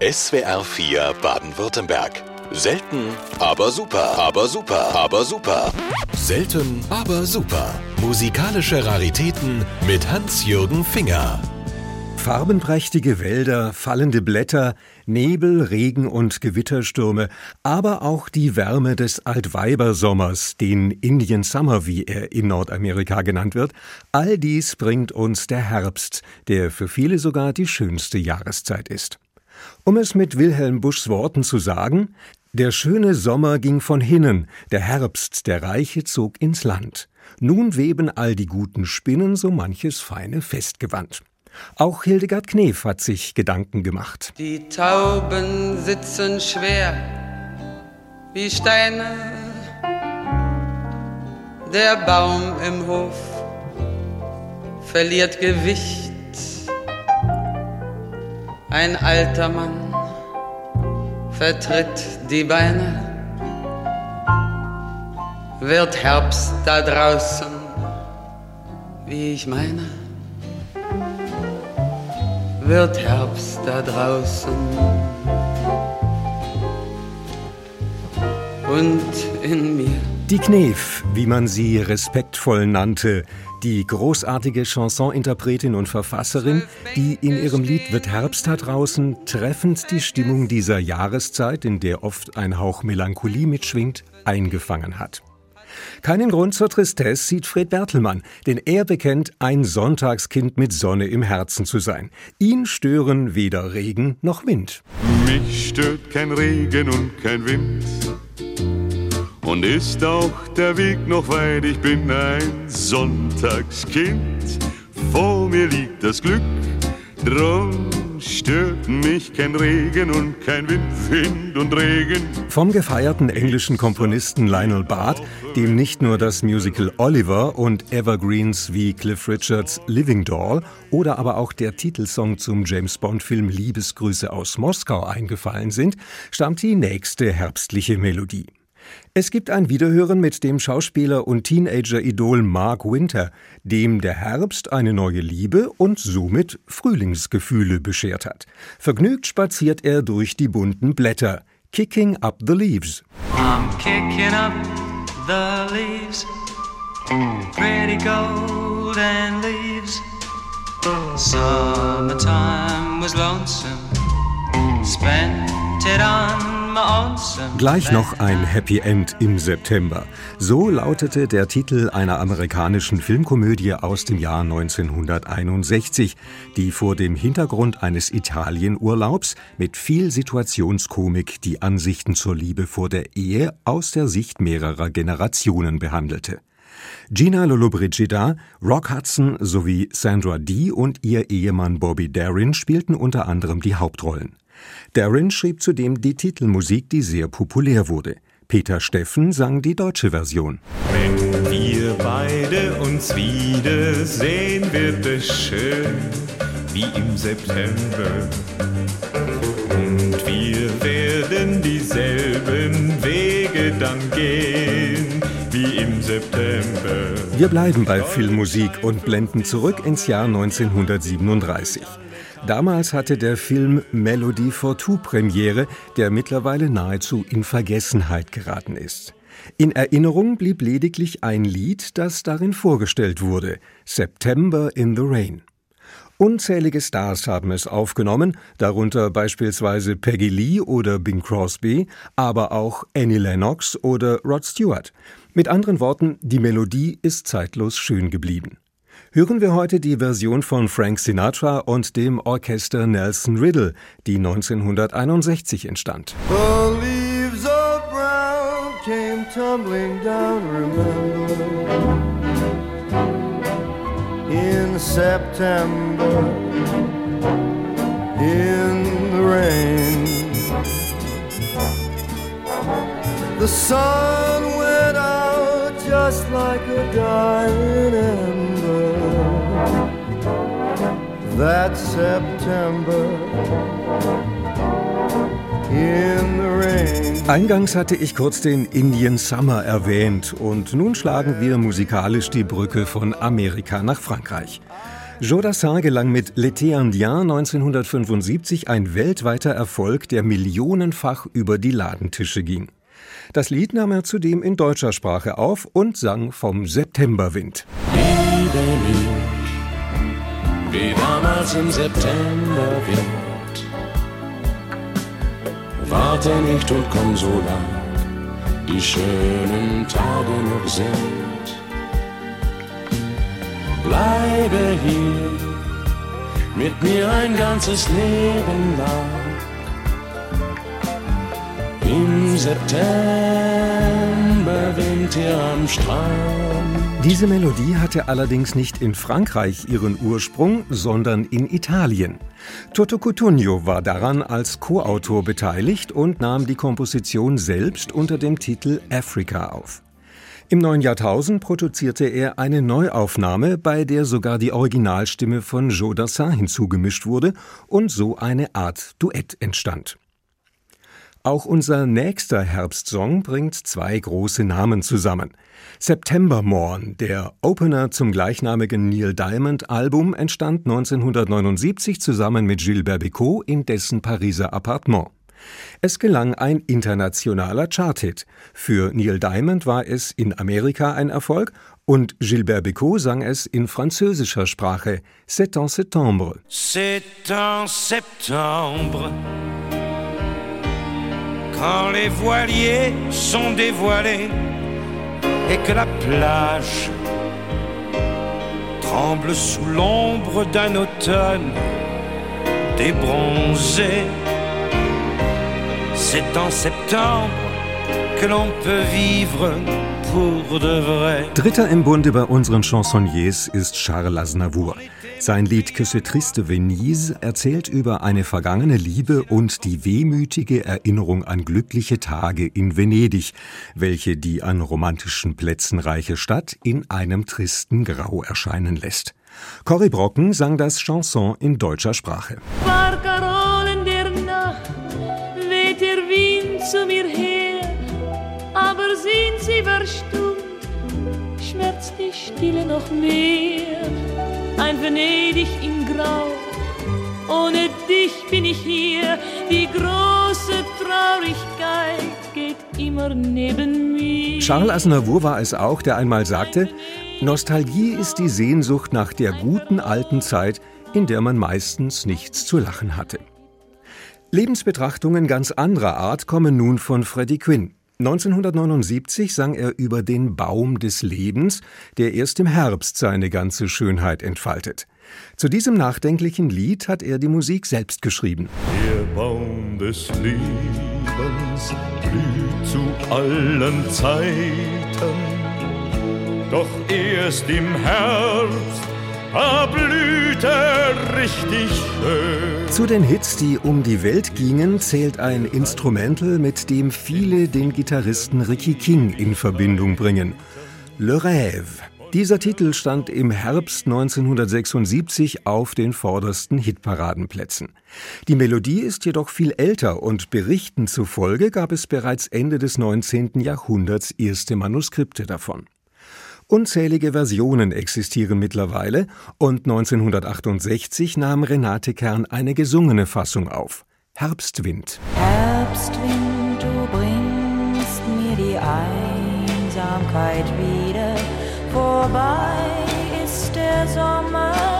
SWR 4 Baden-Württemberg. Selten, aber super, aber super, aber super. Selten, aber super. Musikalische Raritäten mit Hans-Jürgen Finger. Farbenprächtige Wälder, fallende Blätter, Nebel, Regen und Gewitterstürme, aber auch die Wärme des Altweibersommers, den Indian Summer, wie er in Nordamerika genannt wird, all dies bringt uns der Herbst, der für viele sogar die schönste Jahreszeit ist. Um es mit Wilhelm Buschs Worten zu sagen, der schöne Sommer ging von hinnen, der Herbst, der Reiche zog ins Land. Nun weben all die guten Spinnen so manches feine Festgewand. Auch Hildegard Knef hat sich Gedanken gemacht. Die Tauben sitzen schwer wie Steine. Der Baum im Hof verliert Gewicht ein alter Mann vertritt die Beine. Wird Herbst da draußen, wie ich meine? Wird Herbst da draußen und in mir? Die Knef, wie man sie respektvoll nannte, die großartige Chansoninterpretin und Verfasserin, die in ihrem Lied Wird Herbst da draußen treffend die Stimmung dieser Jahreszeit, in der oft ein Hauch Melancholie mitschwingt, eingefangen hat. Keinen Grund zur Tristesse sieht Fred Bertelmann, denn er bekennt, ein Sonntagskind mit Sonne im Herzen zu sein. Ihn stören weder Regen noch Wind. Mich stört kein Regen und kein Wind. Und ist auch der Weg noch weit, ich bin ein Sonntagskind. Vor mir liegt das Glück, drum stört mich kein Regen und kein Wind, Wind und Regen. Vom gefeierten englischen Komponisten Lionel Bart, dem nicht nur das Musical Oliver und Evergreens wie Cliff Richards Living Doll oder aber auch der Titelsong zum James Bond-Film Liebesgrüße aus Moskau eingefallen sind, stammt die nächste herbstliche Melodie. Es gibt ein Wiederhören mit dem Schauspieler und Teenager-Idol Mark Winter, dem der Herbst eine neue Liebe und somit Frühlingsgefühle beschert hat. Vergnügt spaziert er durch die bunten Blätter. Kicking up the leaves. I'm kicking up the leaves, pretty golden leaves. Summertime was lonesome, spent it on Gleich noch ein Happy End im September. So lautete der Titel einer amerikanischen Filmkomödie aus dem Jahr 1961, die vor dem Hintergrund eines Italienurlaubs mit viel Situationskomik die Ansichten zur Liebe vor der Ehe aus der Sicht mehrerer Generationen behandelte. Gina Lollobrigida, Rock Hudson sowie Sandra Dee und ihr Ehemann Bobby Darin spielten unter anderem die Hauptrollen. Darin schrieb zudem die Titelmusik, die sehr populär wurde. Peter Steffen sang die deutsche Version. Wenn wir beide uns wiedersehen, wird es schön wie im September. Und wir werden dieselben Wege dann gehen wie im September. Wir bleiben bei Filmmusik und blenden zurück ins Jahr 1937. Damals hatte der Film Melody for Two Premiere, der mittlerweile nahezu in Vergessenheit geraten ist. In Erinnerung blieb lediglich ein Lied, das darin vorgestellt wurde, September in the Rain. Unzählige Stars haben es aufgenommen, darunter beispielsweise Peggy Lee oder Bing Crosby, aber auch Annie Lennox oder Rod Stewart. Mit anderen Worten, die Melodie ist zeitlos schön geblieben hören wir heute die Version von Frank Sinatra und dem Orchester Nelson Riddle, die 1961 entstand. The leaves of brown came tumbling down, remember, in September, in the rain. The sun just like a dying ember. that September. Eingangs hatte ich kurz den Indian Summer erwähnt und nun schlagen wir musikalisch die Brücke von Amerika nach Frankreich. Jodassin gelang mit L'été indien 1975 ein weltweiter Erfolg, der millionenfach über die Ladentische ging. Das Lied nahm er zudem in deutscher Sprache auf und sang vom Septemberwind. Liebe mich, wie damals im Septemberwind. Warte nicht und komm so lang, die schönen Tage noch sind bleibe hier mit mir ein ganzes Leben lang. September Wind hier am Strand. Diese Melodie hatte allerdings nicht in Frankreich ihren Ursprung, sondern in Italien. Toto Cutugno war daran als Co-Autor beteiligt und nahm die Komposition selbst unter dem Titel Africa auf. Im neuen Jahrtausend produzierte er eine Neuaufnahme, bei der sogar die Originalstimme von Joe Dassin hinzugemischt wurde und so eine Art Duett entstand. Auch unser nächster Herbstsong bringt zwei große Namen zusammen. September Morn, der Opener zum gleichnamigen Neil Diamond Album, entstand 1979 zusammen mit Gilbert Bécaud in dessen Pariser Appartement. Es gelang ein internationaler Charthit. Für Neil Diamond war es in Amerika ein Erfolg und Gilbert Bécaud sang es in französischer Sprache. C'est en septembre. C'est en septembre. Quand les voiliers sont dévoilés et que la plage tremble sous l'ombre d'un automne débronzé. C'est en septembre que l'on peut vivre pour de vrai. Dritter im Bunde bei unseren Chansonniers ist Charles Aznavour. Sein Lied Que triste Venise erzählt über eine vergangene Liebe und die wehmütige Erinnerung an glückliche Tage in Venedig, welche die an romantischen Plätzen reiche Stadt in einem tristen Grau erscheinen lässt. Cory Brocken sang das Chanson in deutscher Sprache. Zu mir her, aber sind sie verstummt, schmerzt die Stille noch mehr. Ein Venedig in Grau, ohne dich bin ich hier, die große Traurigkeit geht immer neben mir. Charles Aznavour war es auch, der einmal sagte, Nostalgie ist die Sehnsucht nach der guten alten Zeit, in der man meistens nichts zu lachen hatte. Lebensbetrachtungen ganz anderer Art kommen nun von Freddie Quinn. 1979 sang er über den Baum des Lebens, der erst im Herbst seine ganze Schönheit entfaltet. Zu diesem nachdenklichen Lied hat er die Musik selbst geschrieben. Der Baum des Lebens blüht zu allen Zeiten, doch erst im Herbst da blüht er richtig schön. Zu den Hits, die um die Welt gingen, zählt ein Instrumental, mit dem viele den Gitarristen Ricky King in Verbindung bringen. Le Rêve. Dieser Titel stand im Herbst 1976 auf den vordersten Hitparadenplätzen. Die Melodie ist jedoch viel älter und Berichten zufolge gab es bereits Ende des 19. Jahrhunderts erste Manuskripte davon. Unzählige Versionen existieren mittlerweile und 1968 nahm Renate Kern eine gesungene Fassung auf. Herbstwind. Herbstwind, du bringst mir die Einsamkeit wieder. Vorbei ist der Sommer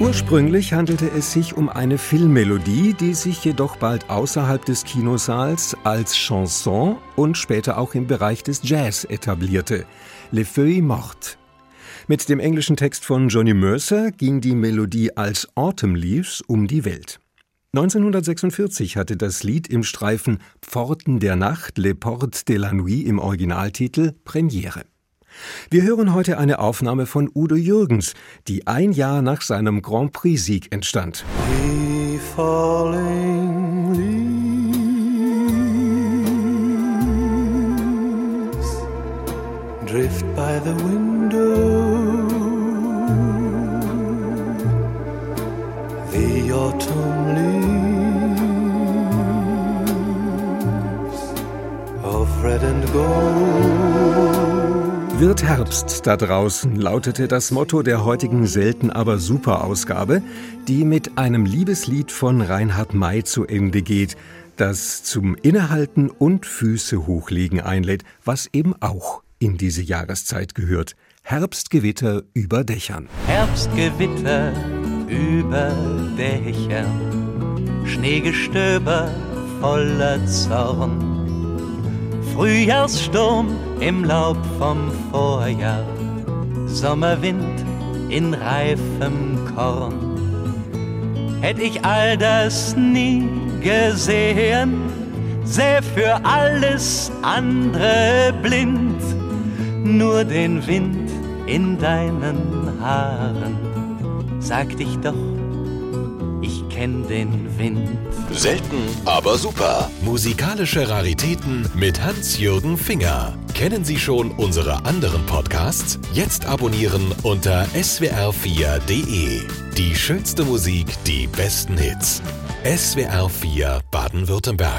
Ursprünglich handelte es sich um eine Filmmelodie, die sich jedoch bald außerhalb des Kinosaals als Chanson und später auch im Bereich des Jazz etablierte. Les Feuilles Mortes. Mit dem englischen Text von Johnny Mercer ging die Melodie als Autumn Leaves um die Welt. 1946 hatte das Lied im Streifen Pforten der Nacht, Les Portes de la Nuit im Originaltitel Premiere. Wir hören heute eine Aufnahme von Udo Jürgens, die ein Jahr nach seinem Grand Prix-Sieg entstand. Drift by the window. The autumn leaves of red and gold. Wird Herbst da draußen lautete das Motto der heutigen selten aber super Ausgabe, die mit einem Liebeslied von Reinhard May zu Ende geht, das zum Innehalten und Füße hochlegen einlädt, was eben auch in diese Jahreszeit gehört. Herbstgewitter über Dächern. Herbstgewitter über Dächern, Schneegestöber voller Zorn. Frühjahrssturm im Laub vom Vorjahr, Sommerwind in reifem Korn. Hätt ich all das nie gesehen, säh für alles andere blind, nur den Wind in deinen Haaren, sag dich doch, ich kenn den Wind. Selten, aber super. Musikalische Raritäten mit Hans-Jürgen Finger. Kennen Sie schon unsere anderen Podcasts? Jetzt abonnieren unter swr4.de. Die schönste Musik, die besten Hits. SWR4 Baden-Württemberg.